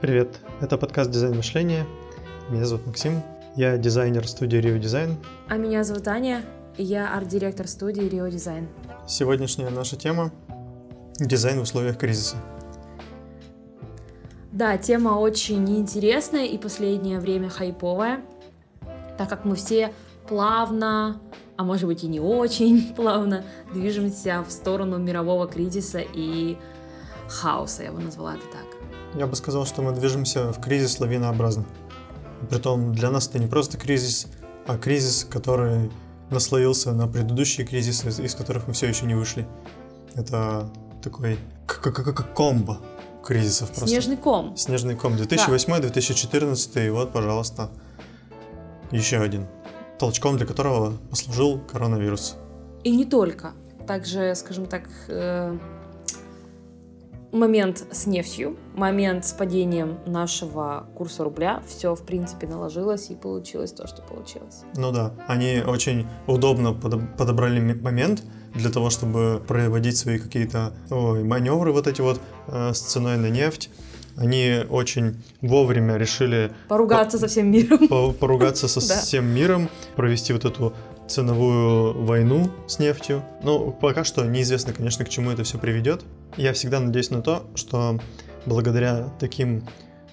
Привет, это подкаст «Дизайн мышления». Меня зовут Максим, я дизайнер студии Rio Design. А меня зовут Аня, и я арт-директор студии Rio Design. Сегодняшняя наша тема – дизайн в условиях кризиса. Да, тема очень интересная и последнее время хайповая, так как мы все плавно, а может быть и не очень плавно, движемся в сторону мирового кризиса и хаоса, я бы назвала это так. Я бы сказал, что мы движемся в кризис лавинообразно. Притом для нас это не просто кризис, а кризис, который наслоился на предыдущие кризисы, из которых мы все еще не вышли. Это такой комбо кризисов просто. Снежный ком. Снежный ком. 2008-2014, и вот, пожалуйста, еще один. Толчком для которого послужил коронавирус. И не только. Также, скажем так, э, момент с нефтью, момент с падением нашего курса рубля, все, в принципе, наложилось и получилось то, что получилось. Ну да, они очень удобно подобрали момент для того, чтобы проводить свои какие-то ой, маневры вот эти вот э, с ценой на нефть. Они очень вовремя решили... Поругаться по- со всем миром. По- поругаться со всем миром, провести вот эту ценовую войну с нефтью. Ну, пока что неизвестно, конечно, к чему это все приведет. Я всегда надеюсь на то, что благодаря таким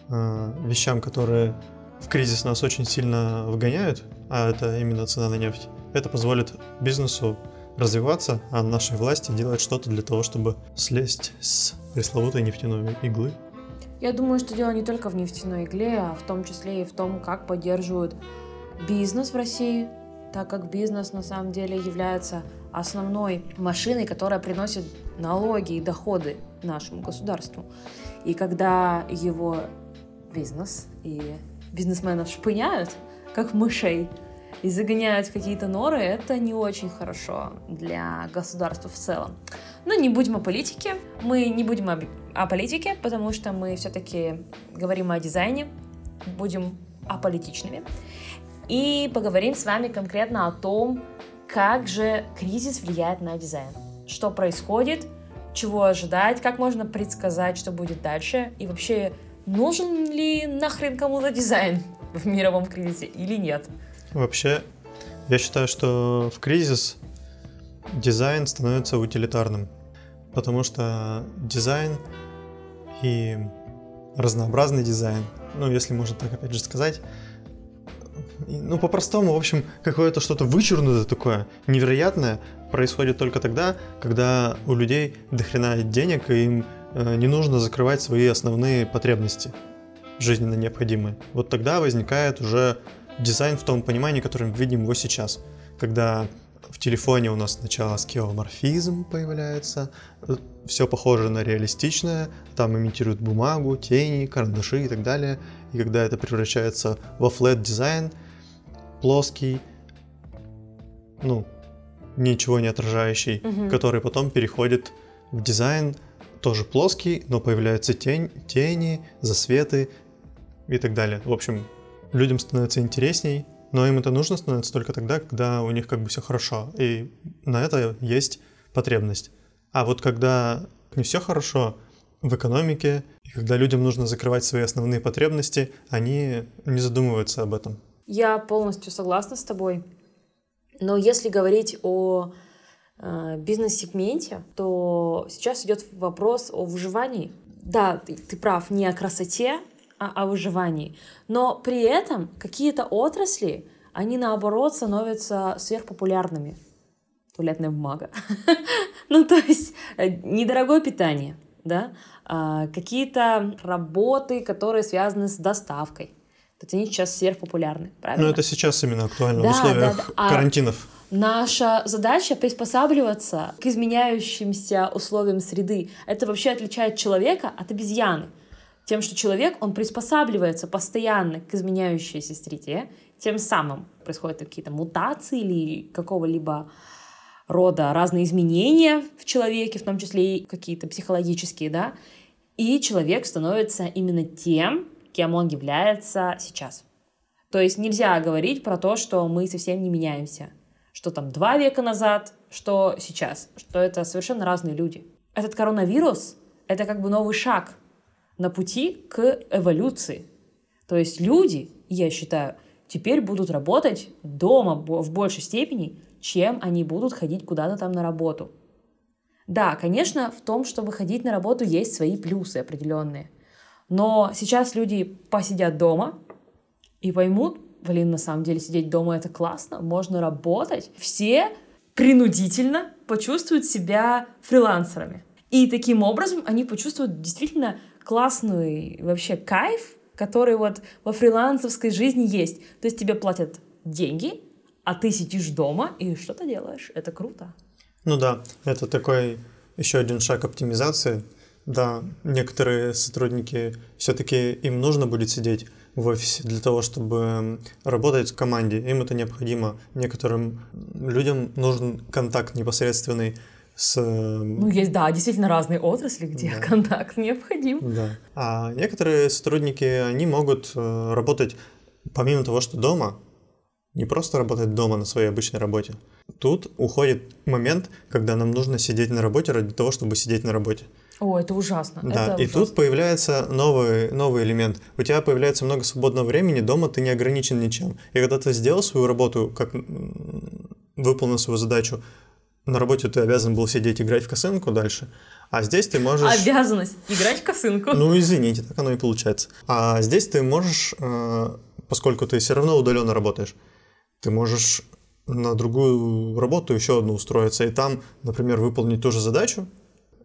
э, вещам, которые в кризис нас очень сильно вгоняют, а это именно цена на нефть, это позволит бизнесу развиваться, а нашей власти делать что-то для того, чтобы слезть с пресловутой нефтяной иглы. Я думаю, что дело не только в нефтяной игле, а в том числе и в том, как поддерживают бизнес в России, так как бизнес на самом деле является основной машиной, которая приносит налоги и доходы нашему государству. И когда его бизнес и бизнесменов шпыняют, как мышей, и загоняют в какие-то норы, это не очень хорошо для государства в целом. Но не будем о политике. Мы не будем о, о политике, потому что мы все-таки говорим о дизайне, будем аполитичными и поговорим с вами конкретно о том, как же кризис влияет на дизайн. Что происходит, чего ожидать, как можно предсказать, что будет дальше, и вообще нужен ли нахрен кому-то дизайн в мировом кризисе или нет. Вообще, я считаю, что в кризис дизайн становится утилитарным, потому что дизайн и разнообразный дизайн, ну, если можно так опять же сказать, ну, по-простому, в общем, какое-то что-то вычурное такое, невероятное, происходит только тогда, когда у людей дохрена денег, и им э, не нужно закрывать свои основные потребности, жизненно необходимые. Вот тогда возникает уже дизайн в том понимании, которым видим его сейчас. Когда в телефоне у нас сначала скеоморфизм появляется, э, все похоже на реалистичное, там имитируют бумагу, тени, карандаши и так далее. И когда это превращается во флет дизайн, плоский, ну, ничего не отражающий, угу. который потом переходит в дизайн тоже плоский, но появляются тень, тени, засветы и так далее. В общем, людям становится интересней, но им это нужно становится только тогда, когда у них как бы все хорошо, и на это есть потребность. А вот когда не все хорошо в экономике, и когда людям нужно закрывать свои основные потребности, они не задумываются об этом. Я полностью согласна с тобой. Но если говорить о э, бизнес-сегменте, то сейчас идет вопрос о выживании. Да, ты, ты прав, не о красоте, а о выживании. Но при этом какие-то отрасли, они наоборот становятся сверхпопулярными. Туалетная бумага. ну, то есть э, недорогое питание, да, а, какие-то работы, которые связаны с доставкой есть они сейчас сверхпопулярны, правильно? Ну, это сейчас именно актуально да, в условиях да, да. А карантинов. Наша задача приспосабливаться к изменяющимся условиям среды. Это вообще отличает человека от обезьяны. Тем, что человек, он приспосабливается постоянно к изменяющейся среде, тем самым происходят какие-то мутации или какого-либо рода разные изменения в человеке, в том числе и какие-то психологические, да, и человек становится именно тем, кем он является сейчас. То есть нельзя говорить про то, что мы совсем не меняемся. Что там два века назад, что сейчас. Что это совершенно разные люди. Этот коронавирус — это как бы новый шаг на пути к эволюции. То есть люди, я считаю, теперь будут работать дома в большей степени, чем они будут ходить куда-то там на работу. Да, конечно, в том, чтобы ходить на работу, есть свои плюсы определенные. Но сейчас люди посидят дома и поймут, блин, на самом деле сидеть дома это классно, можно работать. Все принудительно почувствуют себя фрилансерами. И таким образом они почувствуют действительно классный вообще кайф, который вот во фрилансовской жизни есть. То есть тебе платят деньги, а ты сидишь дома и что-то делаешь. Это круто. Ну да, это такой еще один шаг оптимизации. Да, некоторые сотрудники все-таки им нужно будет сидеть в офисе для того, чтобы работать в команде. Им это необходимо. Некоторым людям нужен контакт непосредственный с... Ну, есть, да, действительно разные отрасли, где да. контакт необходим. Да. А некоторые сотрудники, они могут э, работать, помимо того, что дома, не просто работать дома на своей обычной работе. Тут уходит момент, когда нам нужно сидеть на работе ради того, чтобы сидеть на работе. О, это ужасно. Да, это и ужасно. тут появляется новый, новый элемент. У тебя появляется много свободного времени, дома ты не ограничен ничем. И когда ты сделал свою работу, как выполнил свою задачу, на работе ты обязан был сидеть играть в косынку дальше, а здесь ты можешь... Обязанность играть в косынку. Ну, извините, так оно и получается. А здесь ты можешь, э, поскольку ты все равно удаленно работаешь, ты можешь на другую работу еще одну устроиться, и там, например, выполнить ту же задачу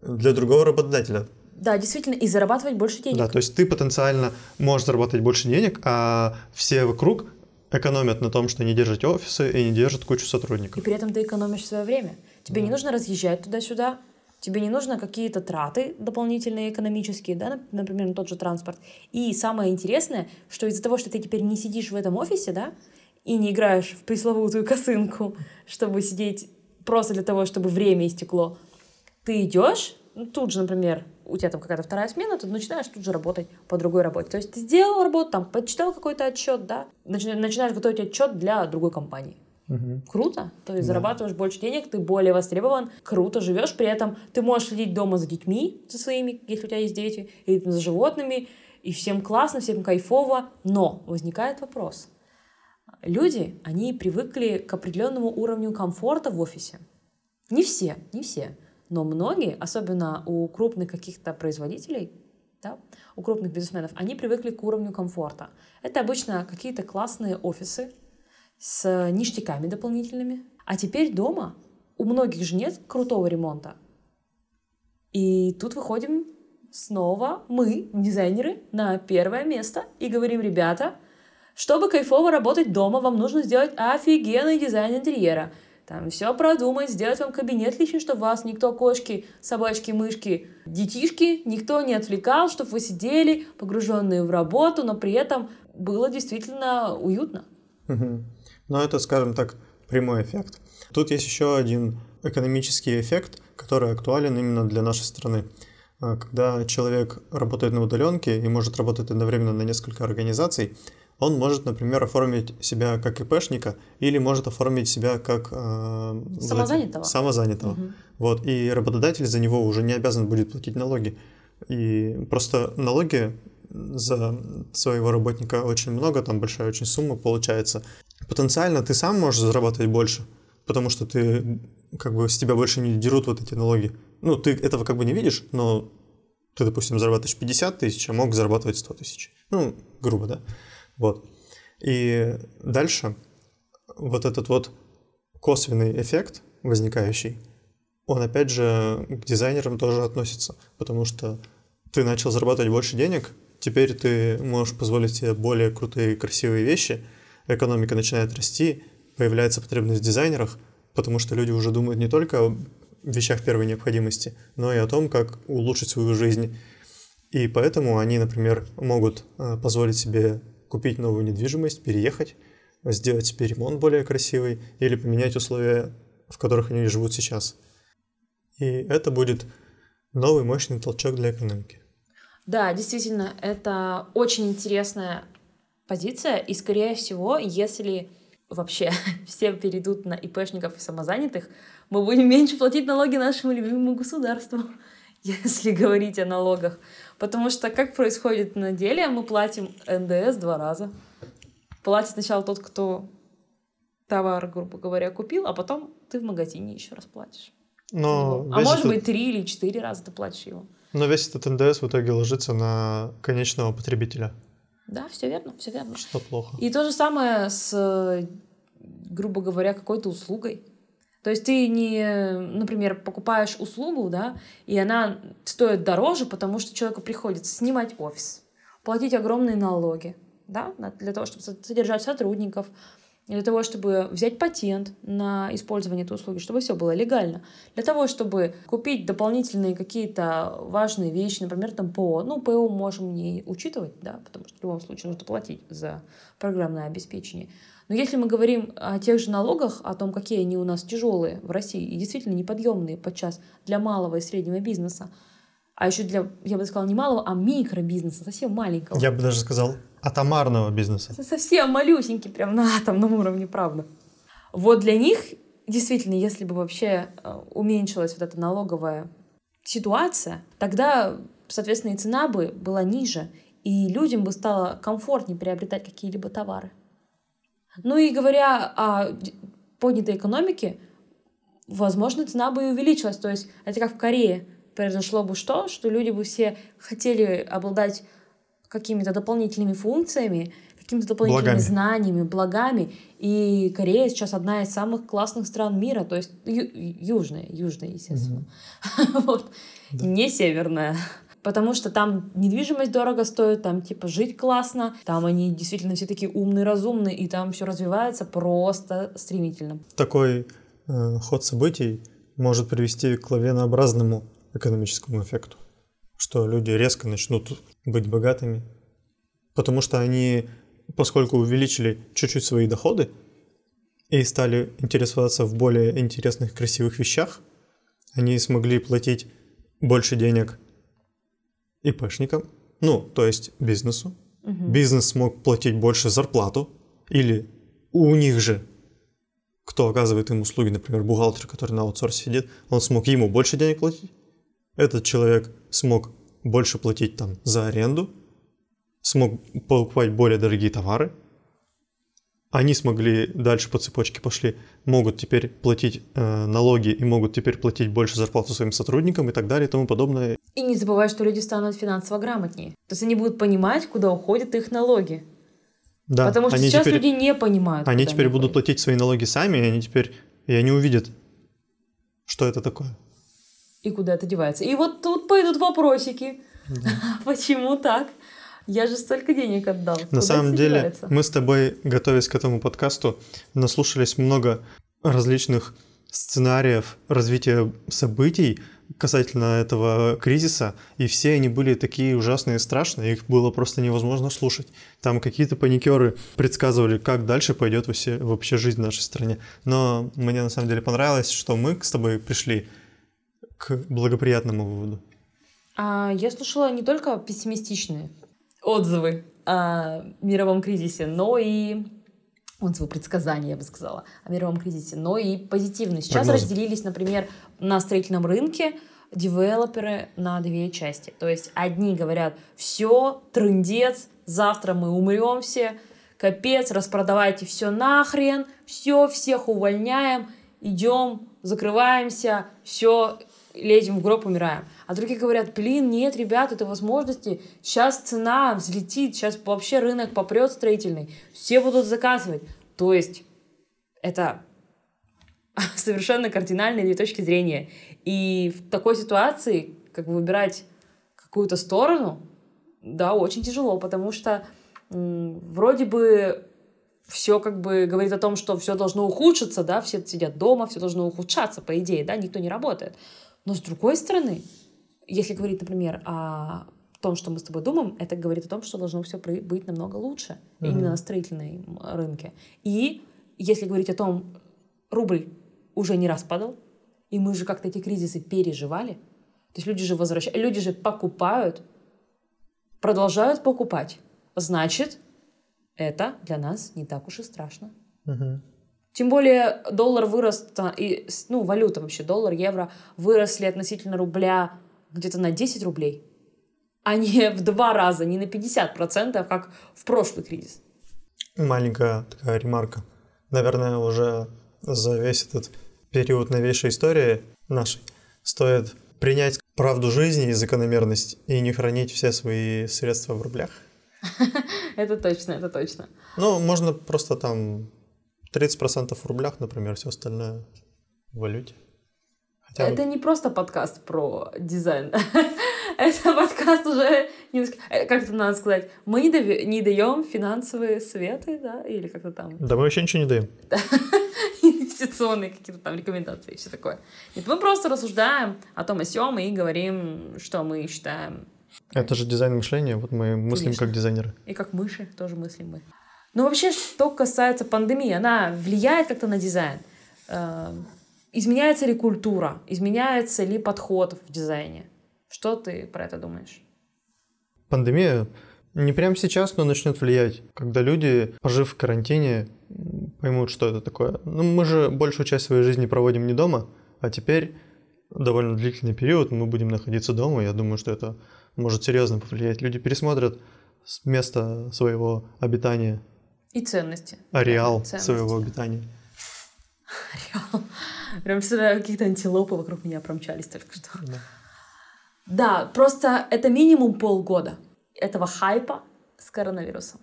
для другого работодателя. Да, действительно, и зарабатывать больше денег. Да, то есть ты потенциально можешь заработать больше денег, а все вокруг экономят на том, что не держат офисы и не держат кучу сотрудников. И при этом ты экономишь свое время. Тебе да. не нужно разъезжать туда-сюда, тебе не нужно какие-то траты дополнительные экономические, да, например, на тот же транспорт. И самое интересное, что из-за того, что ты теперь не сидишь в этом офисе, да, и не играешь в пресловутую косынку, чтобы сидеть просто для того, чтобы время истекло, ты идешь, ну, тут же, например, у тебя там какая-то вторая смена, ты начинаешь тут же работать по другой работе. То есть ты сделал работу, там, почитал какой-то отчет, да, начинаешь готовить отчет для другой компании. Угу. Круто. То есть да. зарабатываешь больше денег, ты более востребован, круто живешь, при этом ты можешь следить дома за детьми, за своими, если у тебя есть дети, или за животными, и всем классно, всем кайфово. Но возникает вопрос. Люди, они привыкли к определенному уровню комфорта в офисе. Не все, не все. Но многие, особенно у крупных каких-то производителей, да, у крупных бизнесменов, они привыкли к уровню комфорта. Это обычно какие-то классные офисы с ништяками дополнительными. А теперь дома у многих же нет крутого ремонта. И тут выходим снова мы, дизайнеры, на первое место и говорим, ребята, чтобы кайфово работать дома, вам нужно сделать офигенный дизайн интерьера – там все продумать, сделать вам кабинет личный, чтобы вас никто, кошки, собачки, мышки, детишки, никто не отвлекал, чтобы вы сидели, погруженные в работу, но при этом было действительно уютно. Угу. Ну, это, скажем так, прямой эффект. Тут есть еще один экономический эффект, который актуален именно для нашей страны. А, когда человек работает на удаленке и может работать одновременно на несколько организаций, он может, например, оформить себя как ИПшника или может оформить себя как э, самозанятого. самозанятого. Угу. Вот, и работодатель за него уже не обязан будет платить налоги. И просто налоги за своего работника очень много, там большая очень сумма получается. Потенциально ты сам можешь зарабатывать больше, потому что ты как бы с тебя больше не дерут вот эти налоги. Ну, ты этого как бы не видишь, но ты, допустим, зарабатываешь 50 тысяч, а мог зарабатывать 100 тысяч. Ну, грубо, да? Вот. И дальше вот этот вот косвенный эффект возникающий, он опять же к дизайнерам тоже относится, потому что ты начал зарабатывать больше денег, теперь ты можешь позволить себе более крутые красивые вещи, экономика начинает расти, появляется потребность в дизайнерах, потому что люди уже думают не только о вещах первой необходимости, но и о том, как улучшить свою жизнь. И поэтому они, например, могут э, позволить себе купить новую недвижимость, переехать, сделать себе ремонт более красивый или поменять условия, в которых они живут сейчас. И это будет новый мощный толчок для экономики. Да, действительно, это очень интересная позиция, и скорее всего, если вообще все перейдут на ИПшников и самозанятых, мы будем меньше платить налоги нашему любимому государству. если говорить о налогах. Потому что как происходит на деле, мы платим НДС два раза. Платит сначала тот, кто товар, грубо говоря, купил, а потом ты в магазине еще раз платишь. Но а весь может этот- быть, три или четыре раза ты платишь его. Но весь этот НДС в итоге ложится на конечного потребителя, Да, все верно, все верно. что плохо. И то же самое с, грубо говоря, какой-то услугой. То есть ты не, например, покупаешь услугу, да, и она стоит дороже, потому что человеку приходится снимать офис, платить огромные налоги, да, для того, чтобы со- содержать сотрудников, для того, чтобы взять патент на использование этой услуги, чтобы все было легально, для того, чтобы купить дополнительные какие-то важные вещи, например, там ПО. Ну, ПО можем не учитывать, да, потому что в любом случае нужно платить за программное обеспечение. Но если мы говорим о тех же налогах, о том, какие они у нас тяжелые в России и действительно неподъемные подчас для малого и среднего бизнеса, а еще для, я бы сказала, не малого, а микробизнеса, совсем маленького. Я бы даже сказал, атомарного бизнеса. Совсем малюсенький, прям на атомном уровне, правда. Вот для них, действительно, если бы вообще э, уменьшилась вот эта налоговая ситуация, тогда, соответственно, и цена бы была ниже, и людям бы стало комфортнее приобретать какие-либо товары. Ну и говоря о поднятой экономике, возможно, цена бы и увеличилась. То есть это как в Корее. Произошло бы что? Что люди бы все хотели обладать какими-то дополнительными функциями, какими-то дополнительными Благами. знаниями, благами. И Корея сейчас одна из самых классных стран мира, то есть ю- южная, южная, естественно. Вот. Да. Не северная. Потому что там недвижимость дорого стоит, там типа жить классно, там они действительно все такие умные, разумные, и там все развивается просто стремительно. Такой э, ход событий может привести к лавинообразному экономическому эффекту, что люди резко начнут быть богатыми, потому что они, поскольку увеличили чуть-чуть свои доходы и стали интересоваться в более интересных, красивых вещах, они смогли платить больше денег ИПшникам, ну, то есть бизнесу, Мгм. бизнес смог платить больше зарплату, или у них же, кто оказывает им услуги, например, бухгалтер, который на аутсорсе сидит, он смог ему больше денег платить. Этот человек смог больше платить там за аренду, смог покупать более дорогие товары. Они смогли дальше по цепочке пошли, могут теперь платить э, налоги и могут теперь платить больше зарплату своим сотрудникам и так далее и тому подобное. И не забывай, что люди станут финансово грамотнее. То есть они будут понимать, куда уходят их налоги. Да, Потому что они сейчас теперь- люди не понимают. Они теперь будут уходят. платить свои налоги сами, и они теперь и они увидят, что это такое. И куда это девается. И вот тут пойдут вопросики. Почему так? Я же столько денег отдал. На Куда самом деле, девается? мы с тобой, готовясь к этому подкасту, наслушались много различных сценариев развития событий касательно этого кризиса, и все они были такие ужасные и страшные, их было просто невозможно слушать. Там какие-то паникеры предсказывали, как дальше пойдет вообще, вообще жизнь в нашей стране. Но мне на самом деле понравилось, что мы с тобой пришли к благоприятному выводу. А я слушала не только пессимистичные отзывы о мировом кризисе, но и отзывы предсказания, я бы сказала, о мировом кризисе, но и позитивные. Сейчас Прогнозы. разделились, например, на строительном рынке девелоперы на две части. То есть одни говорят, все, трындец, завтра мы умрем все, капец, распродавайте все нахрен, все, всех увольняем, идем, закрываемся, все, лезем в гроб, умираем. А другие говорят, блин, нет, ребят, это возможности, сейчас цена взлетит, сейчас вообще рынок попрет строительный, все будут заказывать. То есть это совершенно кардинальные две точки зрения. И в такой ситуации как бы выбирать какую-то сторону, да, очень тяжело, потому что вроде бы все как бы говорит о том, что все должно ухудшиться, да, все сидят дома, все должно ухудшаться, по идее, да, никто не работает. Но с другой стороны, если говорить, например, о том, что мы с тобой думаем, это говорит о том, что должно все быть намного лучше Мгм. именно на строительном рынке. И если говорить о том, рубль уже не раз падал, и мы же как-то эти кризисы переживали, то есть люди же возвращают, люди же покупают, продолжают покупать. Значит, это для нас не так уж и страшно. Мгм. Тем более доллар вырос, и, ну, валюта вообще, доллар, евро, выросли относительно рубля где-то на 10 рублей, а не в два раза, не на 50%, как в прошлый кризис. Маленькая такая ремарка. Наверное, уже за весь этот период новейшей истории нашей стоит принять правду жизни и закономерность и не хранить все свои средства в рублях. Это точно, это точно. Ну, можно просто там 30% в рублях, например, все остальное в валюте. Хотя это бы... не просто подкаст про дизайн. это подкаст уже, э, как это надо сказать, мы не, дав... не даем финансовые советы, да, или как-то там. Да, мы вообще ничего не даем. Инвестиционные какие-то там рекомендации и все такое. Нет, мы просто рассуждаем о том о сём и говорим, что мы считаем. Это же дизайн мышления, вот мы мыслим Конечно. как дизайнеры. И как мыши тоже мыслим мы. Но вообще, что касается пандемии, она влияет как-то на дизайн. Изменяется ли культура? Изменяется ли подход в дизайне? Что ты про это думаешь? Пандемия не прямо сейчас, но начнет влиять, когда люди, пожив в карантине, поймут, что это такое. Ну, мы же большую часть своей жизни проводим не дома, а теперь довольно длительный период мы будем находиться дома. Я думаю, что это может серьезно повлиять. Люди пересмотрят место своего обитания и ценности. Ареал ценности. своего обитания. Ареал. Прям представляю, какие-то антилопы вокруг меня промчались только что. Да. да, просто это минимум полгода этого хайпа с коронавирусом.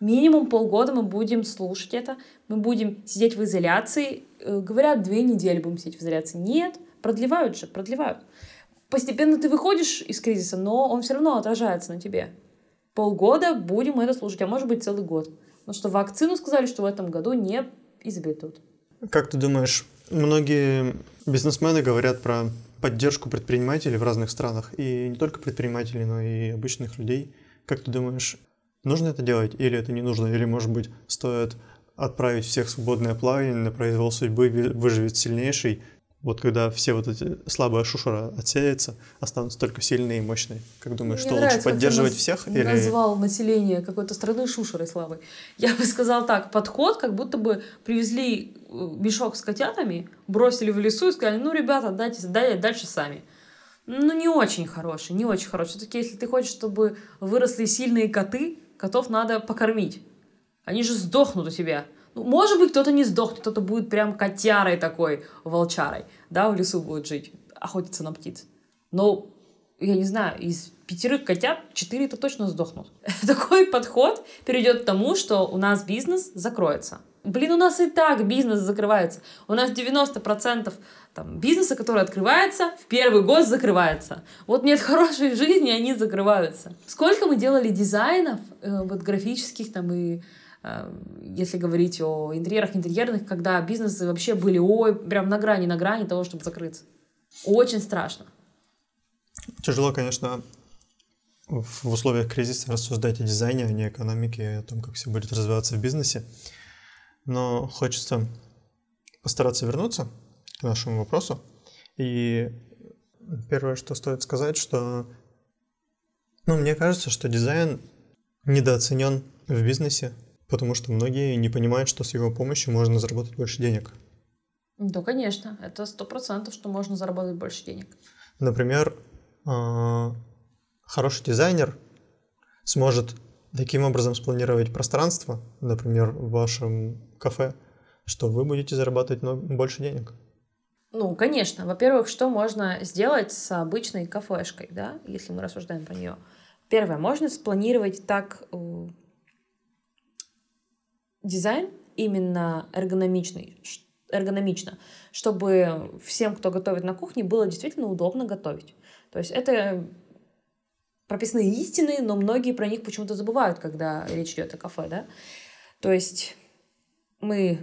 Минимум полгода мы будем слушать это, мы будем сидеть в изоляции. Э, говорят, две недели будем сидеть в изоляции. Нет, продлевают же, продлевают. Постепенно ты выходишь из кризиса, но он все равно отражается на тебе. Полгода будем это слушать, а может быть целый год. Потому что вакцину сказали, что в этом году не изобретут. Как ты думаешь, многие бизнесмены говорят про поддержку предпринимателей в разных странах, и не только предпринимателей, но и обычных людей. Как ты думаешь, нужно это делать или это не нужно? Или, может быть, стоит отправить всех в свободное плавание на произвол судьбы, выживет сильнейший, вот когда все вот эти слабая шушера отсеется, останутся только сильные и мощные. Как думаешь, Мне что нравится, лучше поддерживать нас всех? Или... Назвал население какой-то страны шушерой слабой. Я бы сказал так, подход, как будто бы привезли э, мешок с котятами, бросили в лесу и сказали, ну, ребята, дайте, дайте дальше сами. Ну, не очень хороший, не очень хороший. Все-таки, если ты хочешь, чтобы выросли сильные коты, котов надо покормить. Они же сдохнут у тебя. Ну, может быть, кто-то не сдохнет, кто-то будет прям котярой такой, волчарой, да, в лесу будет жить, охотиться на птиц. Но, я не знаю, из пятерых котят четыре-то точно сдохнут. Такой подход перейдет к тому, что у нас бизнес закроется. Блин, у нас и так бизнес закрывается. У нас 90% там, бизнеса, который открывается, в первый год закрывается. Вот нет хорошей жизни, они закрываются. Сколько мы делали дизайнов, э, вот графических там и если говорить о интерьерах, интерьерных, когда бизнесы вообще были ой, прям на грани, на грани того, чтобы закрыться. Очень страшно. Тяжело, конечно, в условиях кризиса рассуждать о дизайне, а не экономике, о том, как все будет развиваться в бизнесе. Но хочется постараться вернуться к нашему вопросу. И первое, что стоит сказать, что ну, мне кажется, что дизайн недооценен в бизнесе Потому что многие не понимают, что с его помощью можно заработать больше денег. Да, конечно. Это сто процентов, что можно заработать больше денег. Например, а, хороший дизайнер сможет таким образом спланировать пространство, например, в вашем кафе, что вы будете зарабатывать больше денег. Ну, конечно. Во-первых, что можно сделать с обычной кафешкой, да, если мы рассуждаем про нее? Первое, можно спланировать так э, дизайн именно эргономичный, эргономично, чтобы всем, кто готовит на кухне, было действительно удобно готовить. То есть это прописные истины, но многие про них почему-то забывают, когда речь идет о кафе, да. То есть мы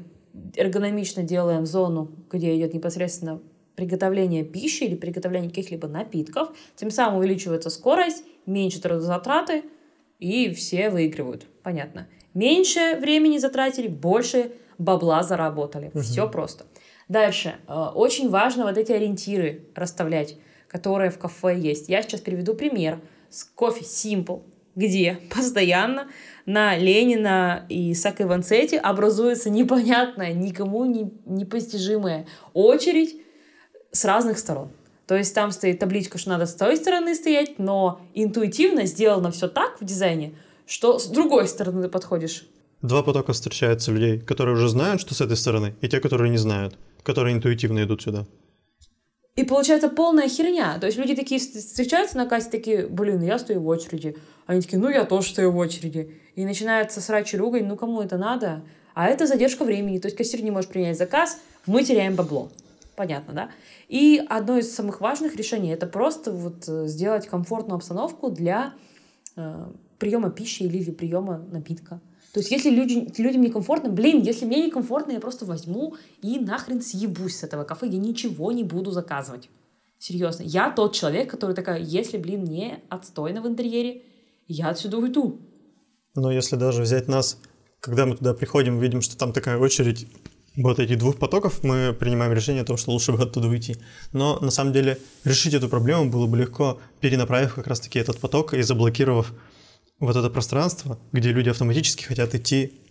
эргономично делаем зону, где идет непосредственно приготовление пищи или приготовление каких-либо напитков, тем самым увеличивается скорость, меньше трудозатраты, и все выигрывают. Понятно. Меньше времени затратили, больше бабла заработали. Угу. Все просто. Дальше. Э, очень важно вот эти ориентиры расставлять, которые в кафе есть. Я сейчас приведу пример с кофе Simple, где постоянно на Ленина и Сак Иванцетти образуется непонятная, никому не, непостижимая очередь с разных сторон. То есть там стоит табличка, что надо с той стороны стоять, но интуитивно сделано все так в дизайне, что с другой стороны ты подходишь. Два потока встречаются людей, которые уже знают, что с этой стороны, и те, которые не знают, которые интуитивно идут сюда. И получается полная херня. То есть люди такие встречаются на кассе, такие, блин, я стою в очереди. Они такие, ну я тоже стою в очереди. И начинается срач и ругань, ну кому это надо? А это задержка времени. То есть кассир не может принять заказ, мы теряем бабло. Понятно, да? И одно из самых важных решений это просто вот э, сделать комфортную обстановку для э, приема пищи или приема напитка. То есть, если люди, людям некомфортно, блин, если мне некомфортно, я просто возьму и нахрен съебусь с этого кафе, я ничего не буду заказывать. Серьезно. Я тот человек, который такая, если, блин, мне отстойно в интерьере, я отсюда уйду. Но если даже взять нас, когда мы туда приходим, видим, что там такая очередь вот этих двух потоков, мы принимаем решение о том, что лучше бы оттуда уйти. Но на самом деле решить эту проблему было бы легко, перенаправив как раз-таки этот поток и заблокировав вот это пространство, где люди автоматически хотят идти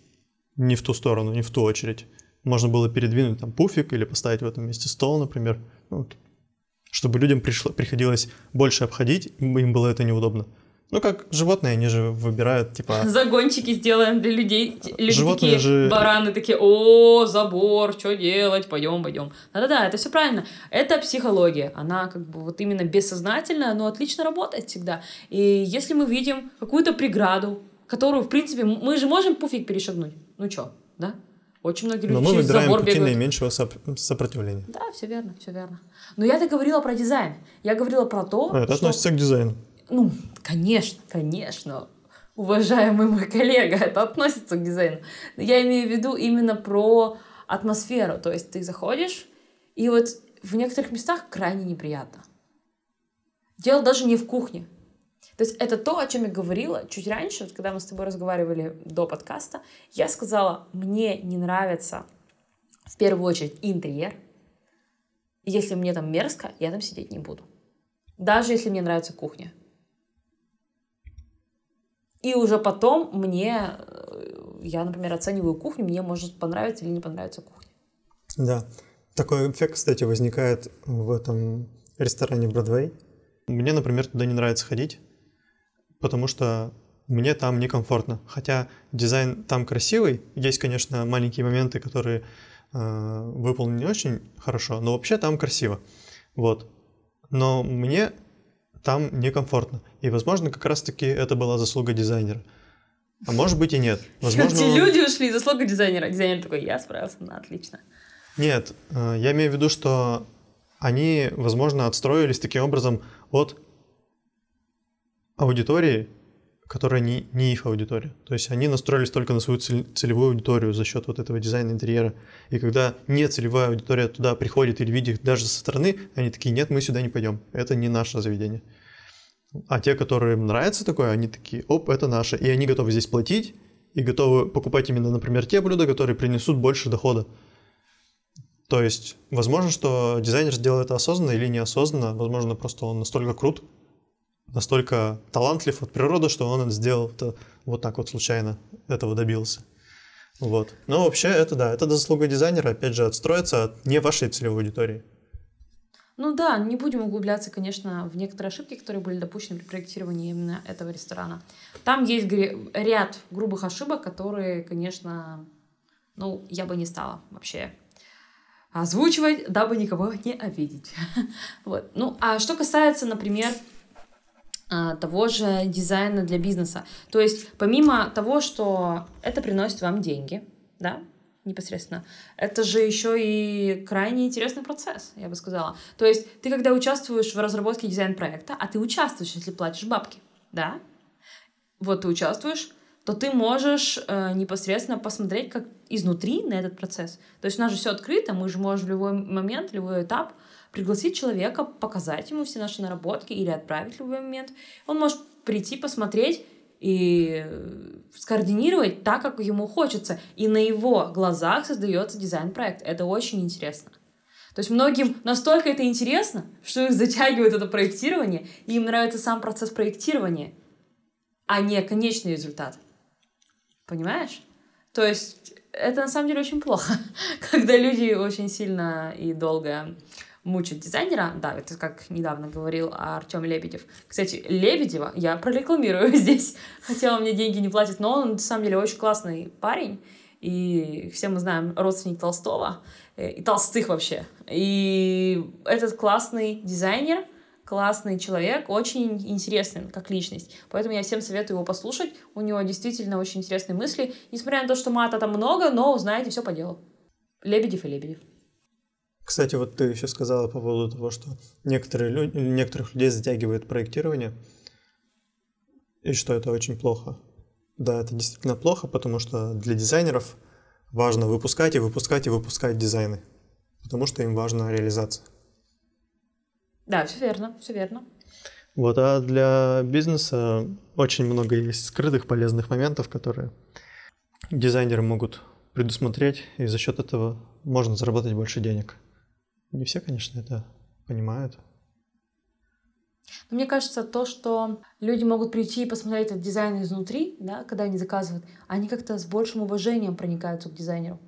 не в ту сторону, не в ту очередь. Можно было передвинуть там пуфик или поставить в этом месте стол, например, ну, чтобы людям пришло, приходилось больше обходить, им было это неудобно. Ну, как животные, они же выбирают, типа... Загончики сделаем для людей. Люди животные такие, же... бараны такие, о, забор, что делать, пойдем, пойдем. Да-да-да, это все правильно. Это психология. Она как бы вот именно бессознательная, но отлично работает всегда. И если мы видим какую-то преграду, которую, в принципе, мы же можем пуфик перешагнуть. Ну что, да? Очень многие люди Но мы выбираем забор пути бегают. наименьшего сопротивления. Да, все верно, все верно. Но я-то говорила про дизайн. Я говорила про то, а, это что... относится к дизайну. Ну, конечно, конечно, уважаемый мой коллега, это относится к дизайну. Я имею в виду именно про атмосферу. То есть ты заходишь, и вот в некоторых местах крайне неприятно. Дело даже не в кухне. То есть это то, о чем я говорила чуть раньше, вот когда мы с тобой разговаривали до подкаста. Я сказала, мне не нравится в первую очередь интерьер. Если мне там мерзко, я там сидеть не буду. Даже если мне нравится кухня. И уже потом мне, э, я, например, оцениваю кухню, мне может понравиться или не понравиться кухня. Да. Такой эффект, кстати, возникает в этом ресторане Бродвей. Мне, например, туда не нравится ходить, потому что мне там некомфортно. Хотя дизайн там красивый, есть, конечно, маленькие моменты, которые э, выполнены не очень хорошо, но вообще там красиво. Вот. Но мне там некомфортно. И, возможно, как раз-таки это была заслуга дизайнера. А может быть и нет. Возможно, Эти люди ушли, заслуга дизайнера. Дизайнер такой, я справился, ну, отлично. Нет, э, я имею в виду, что они, возможно, отстроились таким образом от аудитории, которая не, не их аудитория. То есть они настроились только на свою целевую аудиторию за счет вот этого дизайна интерьера. И когда не целевая аудитория туда приходит или видит даже со стороны, они такие, нет, мы сюда не пойдем, это не наше заведение. А те, которым нравится такое, они такие, оп, это наше. И они готовы здесь платить и готовы покупать именно, например, те блюда, которые принесут больше дохода. То есть, возможно, что дизайнер сделал это осознанно или неосознанно, возможно, просто он настолько крут, настолько талантлив от природы, что он сделал это вот так вот случайно, этого добился. Вот. Но вообще это да, это заслуга дизайнера, опять же, отстроиться от не вашей целевой аудитории. Ну да, не будем углубляться, конечно, в некоторые ошибки, которые были допущены при проектировании именно этого ресторана. Там есть ряд грубых ошибок, которые, конечно, ну, я бы не стала вообще озвучивать, дабы никого не обидеть. вот. Ну, а что касается, например, того же дизайна для бизнеса. То есть помимо того, что это приносит вам деньги, да, непосредственно, это же еще и крайне интересный процесс, я бы сказала. То есть ты когда участвуешь в разработке дизайн-проекта, а ты участвуешь, если платишь бабки, да, вот ты участвуешь, то ты можешь э, непосредственно посмотреть как изнутри на этот процесс. То есть у нас же все открыто, мы же можем в любой момент, в любой этап пригласить человека, показать ему все наши наработки или отправить в любой момент. Он может прийти, посмотреть и скоординировать так, как ему хочется. И на его глазах создается дизайн-проект. Это очень интересно. То есть многим настолько это интересно, что их затягивает это проектирование, и им нравится сам процесс проектирования, а не конечный результат. Понимаешь? То есть это на самом деле очень плохо, когда люди очень сильно и долго мучат дизайнера. Да, это как недавно говорил Артем Лебедев. Кстати, Лебедева я прорекламирую здесь, хотя он мне деньги не платит, но он на самом деле очень классный парень. И все мы знаем родственник Толстого э, и Толстых вообще. И этот классный дизайнер, классный человек, очень интересный как личность. Поэтому я всем советую его послушать. У него действительно очень интересные мысли. Несмотря на то, что мата там много, но узнаете все по делу. Лебедев и Лебедев. Кстати, вот ты еще сказала по поводу того, что некоторые люди, некоторых людей затягивает проектирование, и что это очень плохо. Да, это действительно плохо, потому что для дизайнеров важно выпускать и выпускать и выпускать дизайны, потому что им важна реализация. Да, все верно, все верно. Вот, а для бизнеса очень много есть скрытых полезных моментов, которые дизайнеры могут предусмотреть, и за счет этого можно заработать больше денег. Не все, конечно, это понимают. Но мне кажется, то, что люди могут прийти и посмотреть этот дизайн изнутри, да, когда они заказывают, они как-то с большим уважением проникаются к дизайнеру.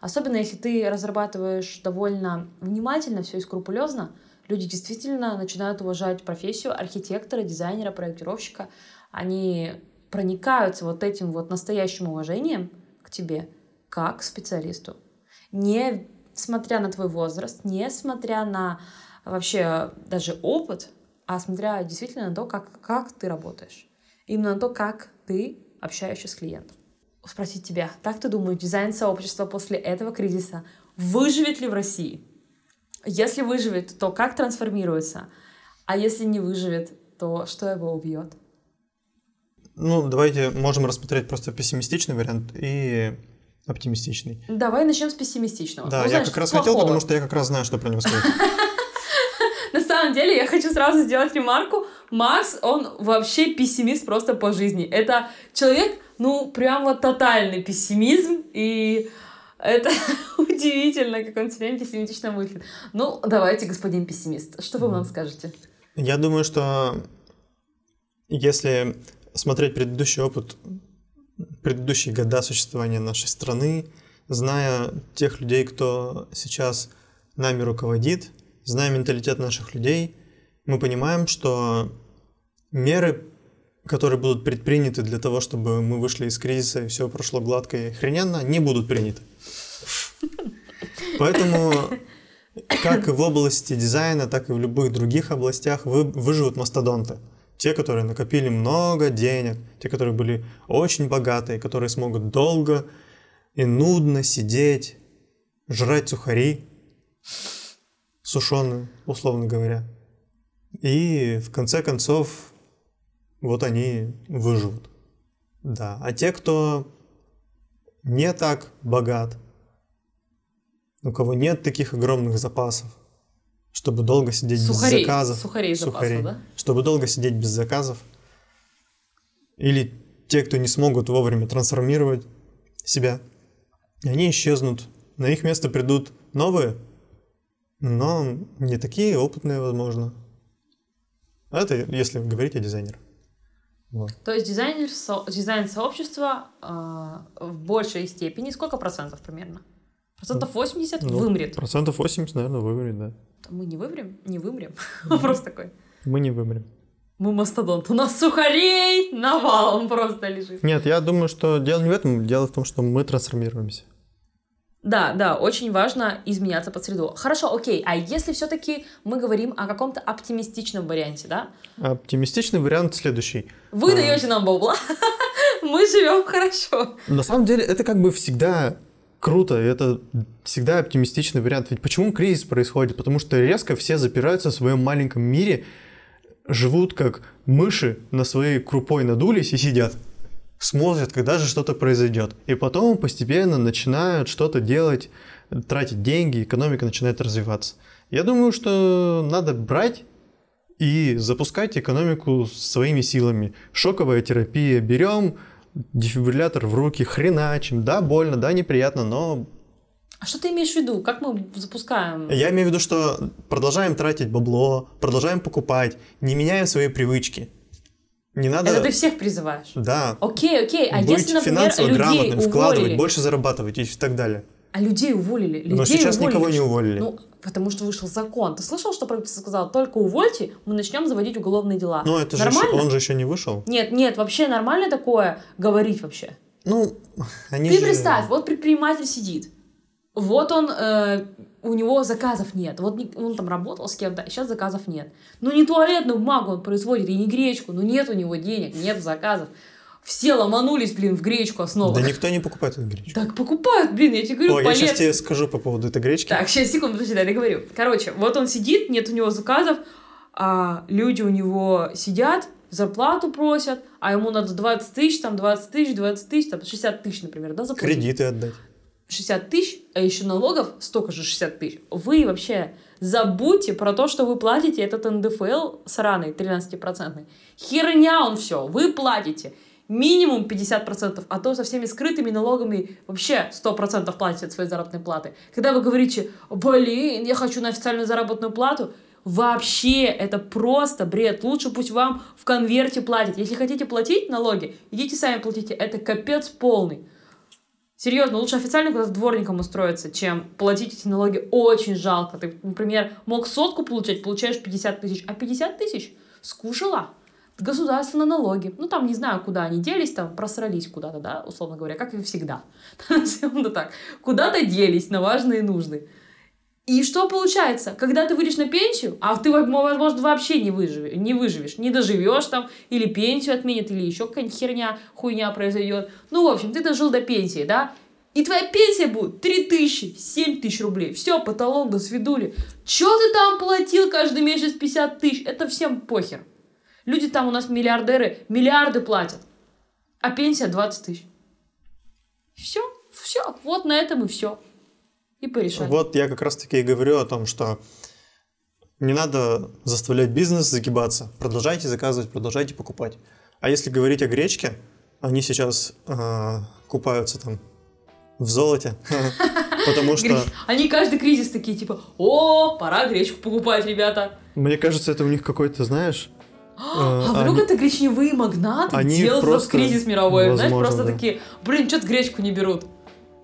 Особенно если ты разрабатываешь довольно внимательно, все и скрупулезно, люди действительно начинают уважать профессию архитектора, дизайнера, проектировщика. Они проникаются вот этим вот настоящим уважением к тебе как к специалисту. Не смотря на твой возраст, не смотря на вообще даже опыт, а смотря действительно на то, как, как ты работаешь. Именно на то, как ты общаешься с клиентом. Спросить тебя, как ты думаешь, дизайн сообщества после этого кризиса выживет ли в России? Если выживет, то как трансформируется? А если не выживет, то что его убьет? Ну, давайте можем рассмотреть просто пессимистичный вариант и оптимистичный. Давай начнем с пессимистичного. Да, ну, я как раз плохого. хотел, потому что я как раз знаю, что про него сказать. На самом деле, я хочу сразу сделать ремарку. Марс, он вообще пессимист просто по жизни. Это человек, ну, прям вот тотальный пессимизм, и это удивительно, как он все время пессимистично мыслит. Ну, давайте, господин пессимист, что вы нам скажете? Я думаю, что если смотреть предыдущий опыт предыдущие года существования нашей страны, зная тех людей, кто сейчас нами руководит, зная менталитет наших людей, мы понимаем, что меры, которые будут предприняты для того, чтобы мы вышли из кризиса и все прошло гладко и охрененно, не будут приняты. Поэтому как и в области дизайна, так и в любых других областях вы, выживут мастодонты – те, которые накопили много денег, те, которые были очень богатые, которые смогут долго и нудно сидеть, жрать сухари, сушеные, условно говоря. И в конце концов, вот они выживут. Да. А те, кто не так богат, у кого нет таких огромных запасов, чтобы долго сидеть сухарей, без заказов. Сухарей, сухарей запаса, да? Чтобы долго сидеть без заказов. Или те, кто не смогут вовремя трансформировать себя, они исчезнут. На их место придут новые, но не такие опытные, возможно. Это если говорить о дизайнерах. Вот. То есть дизайнер, со, дизайн сообщества э, в большей степени, сколько процентов примерно? Процентов 80 ну, вымрет. Процентов 80, наверное, вымрет, да мы не вымрем? Не вымрем. Вопрос такой. Мы не вымрем. Мы мастодонт. У нас сухарей навалом просто лежит. Нет, я думаю, что дело не в этом. Дело в том, что мы трансформируемся. Да, да, очень важно изменяться под среду. Хорошо, окей, а если все-таки мы говорим о каком-то оптимистичном варианте, да? Оптимистичный вариант следующий. Вы а... даете нам бабла, мы живем хорошо. На самом деле это как бы всегда круто, это всегда оптимистичный вариант. Ведь почему кризис происходит? Потому что резко все запираются в своем маленьком мире, живут как мыши на своей крупой надулись и сидят. Смотрят, когда же что-то произойдет. И потом постепенно начинают что-то делать, тратить деньги, экономика начинает развиваться. Я думаю, что надо брать и запускать экономику своими силами. Шоковая терапия. Берем дефибриллятор в руки, хреначим, да, больно, да, неприятно, но... А что ты имеешь в виду? Как мы запускаем? Я имею в виду, что продолжаем тратить бабло, продолжаем покупать, не меняем свои привычки. Не надо... Это ты всех призываешь? Да. Окей, окей. А Быть если, например, финансово людей грамотным, уволили... вкладывать, больше зарабатывать и так далее. А людей уволили. Людей Но сейчас уволили. никого не уволили. Ну, потому что вышел закон. Ты слышал, что правительство сказало? Только увольте, мы начнем заводить уголовные дела. Но это же Нормально? еще- он же еще не вышел. Нет, нет, вообще нормально такое говорить вообще. Ну, они Ты же... представь, вот предприниматель сидит. Вот он, э, у него заказов нет. Вот он там работал с кем-то, а сейчас заказов нет. Ну не туалетную бумагу он производит и не гречку, ну нет у него денег, нет заказов. Все ломанулись, блин, в гречку основу. Да никто не покупает эту гречку. Так покупают, блин, я тебе говорю, я полез. сейчас тебе скажу по поводу этой гречки. Так, сейчас, секунду, подожди, дай договорю. Короче, вот он сидит, нет у него заказов, а люди у него сидят, зарплату просят, а ему надо 20 тысяч, там 20 тысяч, 20 тысяч, там 60 тысяч, например, да, заплатить. Кредиты отдать. 60 тысяч, а еще налогов столько же 60 тысяч. Вы вообще забудьте про то, что вы платите этот НДФЛ сраный, 13-процентный. Херня он все, вы платите минимум 50%, а то со всеми скрытыми налогами вообще 100% платите от своей заработной платы. Когда вы говорите, блин, я хочу на официальную заработную плату, вообще это просто бред. Лучше пусть вам в конверте платят. Если хотите платить налоги, идите сами платите. Это капец полный. Серьезно, лучше официально куда-то дворником устроиться, чем платить эти налоги. Очень жалко. Ты, например, мог сотку получать, получаешь 50 тысяч, а 50 тысяч скушала. Государство на налоги. Ну, там не знаю, куда они делись, там просрались куда-то, да, условно говоря, как и всегда. Ну, так. Куда-то делись на важные нужды. И что получается? Когда ты выйдешь на пенсию, а ты, возможно, вообще не выживешь, не выживешь, не доживешь там, или пенсию отменят, или еще какая-нибудь херня, хуйня произойдет. Ну, в общем, ты дожил до пенсии, да? И твоя пенсия будет 3 тысячи, 7 тысяч рублей. Все, потолок до свидули. Че ты там платил каждый месяц 50 тысяч? Это всем похер. Люди там у нас миллиардеры, миллиарды платят. А пенсия 20 тысяч. Все, все, вот на этом и все. И порешали. Вот я как раз таки и говорю о том, что не надо заставлять бизнес загибаться. Продолжайте заказывать, продолжайте покупать. А если говорить о гречке, они сейчас э, купаются там в золоте. Потому что, Они каждый кризис такие, типа, о, пора гречку покупать, ребята. мне кажется, это у них какой-то, знаешь... А вдруг они- это гречневые магнаты они делают просто- кризис мировой? Знаешь, возможно, просто да. такие, блин, что-то гречку не берут.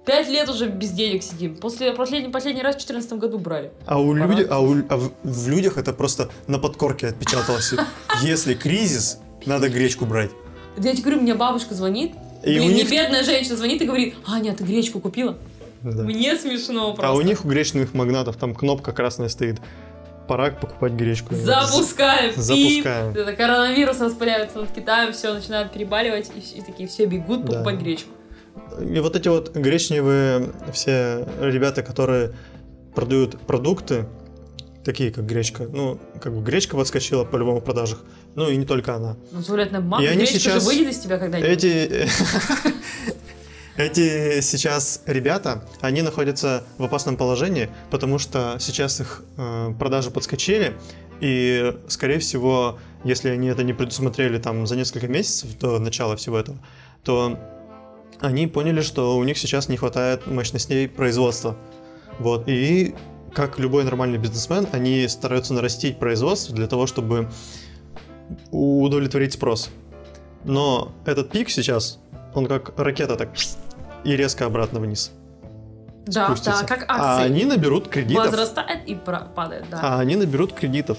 Пять лет уже без денег сидим. После последний, последний раз в 2014 году брали. А, у люди, а, у- а в, в людях это просто на подкорке отпечаталось. Если кризис, надо гречку брать. Я тебе говорю, мне бабушка звонит. И блин, у не них- бедная женщина звонит и говорит, Аня, ты гречку купила? Да. Мне смешно просто. А у них, у гречных магнатов, там кнопка красная стоит. Пора покупать гречку. Запускаем. Запускаем. Это коронавирус распыляется над Китаем, все начинают перебаливать, и, и такие все бегут Да. покупать гречку. И вот эти вот гречневые все ребята, которые продают продукты, такие как гречка, ну, как бы гречка подскочила по-любому в продажах, ну и не только она. Ну, туалетная бумага, И они гречка сейчас- же выйдет из тебя когда-нибудь. Эти... Эти сейчас ребята, они находятся в опасном положении, потому что сейчас их э, продажи подскочили, и, скорее всего, если они это не предусмотрели там за несколько месяцев до начала всего этого, то они поняли, что у них сейчас не хватает мощностей производства. Вот, и как любой нормальный бизнесмен, они стараются нарастить производство для того, чтобы удовлетворить спрос. Но этот пик сейчас, он как ракета так и резко обратно вниз Да, спустится. да, как А акции. они наберут кредитов. Возрастает и падает, да. А они наберут кредитов.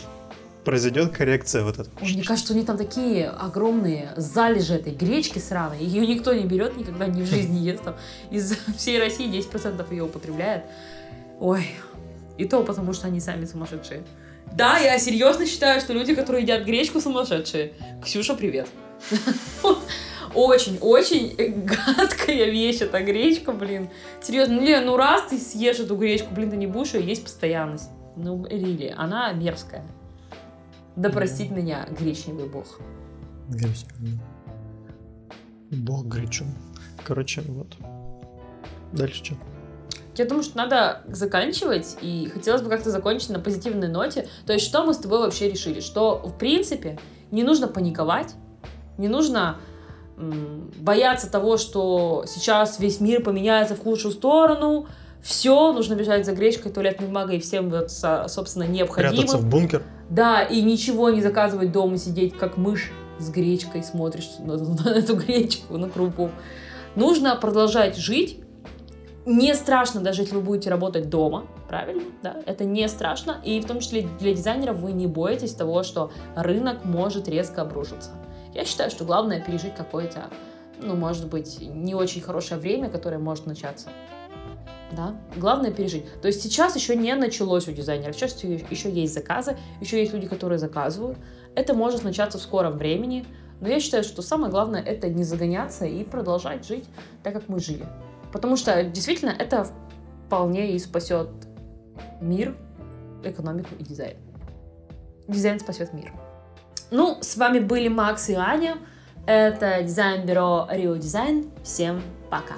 Произойдет коррекция вот эта. Мне кажется, у них там такие огромные залежи этой гречки сраной. Ее никто не берет, никогда ни в жизни ест. Там. Из всей России 10% ее употребляет. Ой, и то потому, что они сами сумасшедшие. Да, я серьезно считаю, что люди, которые едят гречку, сумасшедшие. Ксюша, привет. Очень-очень гадкая вещь эта гречка, блин. Серьезно, ну, Лен, ну раз ты съешь эту гречку, блин, ты не будешь ее есть постоянность. Ну, Рили, она мерзкая. Да простит меня гречневый бог. Гречка. Бог гречу. Короче, вот. Дальше что? Я думаю, что надо заканчивать, и хотелось бы как-то закончить на позитивной ноте. То есть, что мы с тобой вообще решили? Что, в принципе, не нужно паниковать, не нужно бояться того, что сейчас весь мир поменяется в худшую сторону. Все, нужно бежать за гречкой, туалетной бумагой и всем, вот, со- собственно, необходимым. Прятаться в бункер. Да, и ничего не заказывать дома, сидеть как мышь с гречкой, смотришь на, на эту гречку, на крупу. Нужно продолжать жить, не страшно, даже если вы будете работать дома, правильно, да, это не страшно, и в том числе для дизайнеров вы не боитесь того, что рынок может резко обрушиться. Я считаю, что главное пережить какое-то, ну, может быть, не очень хорошее время, которое может начаться. Да? Главное пережить. То есть сейчас еще не началось у дизайнеров, сейчас еще есть заказы, еще есть люди, которые заказывают. Это может начаться в скором времени, но я считаю, что самое главное это не загоняться и продолжать жить так, как мы жили. Потому что действительно это вполне и спасет мир, экономику и дизайн. Дизайн спасет мир. Ну, с вами были Макс и Аня. Это дизайн-бюро Rio Design. Всем пока!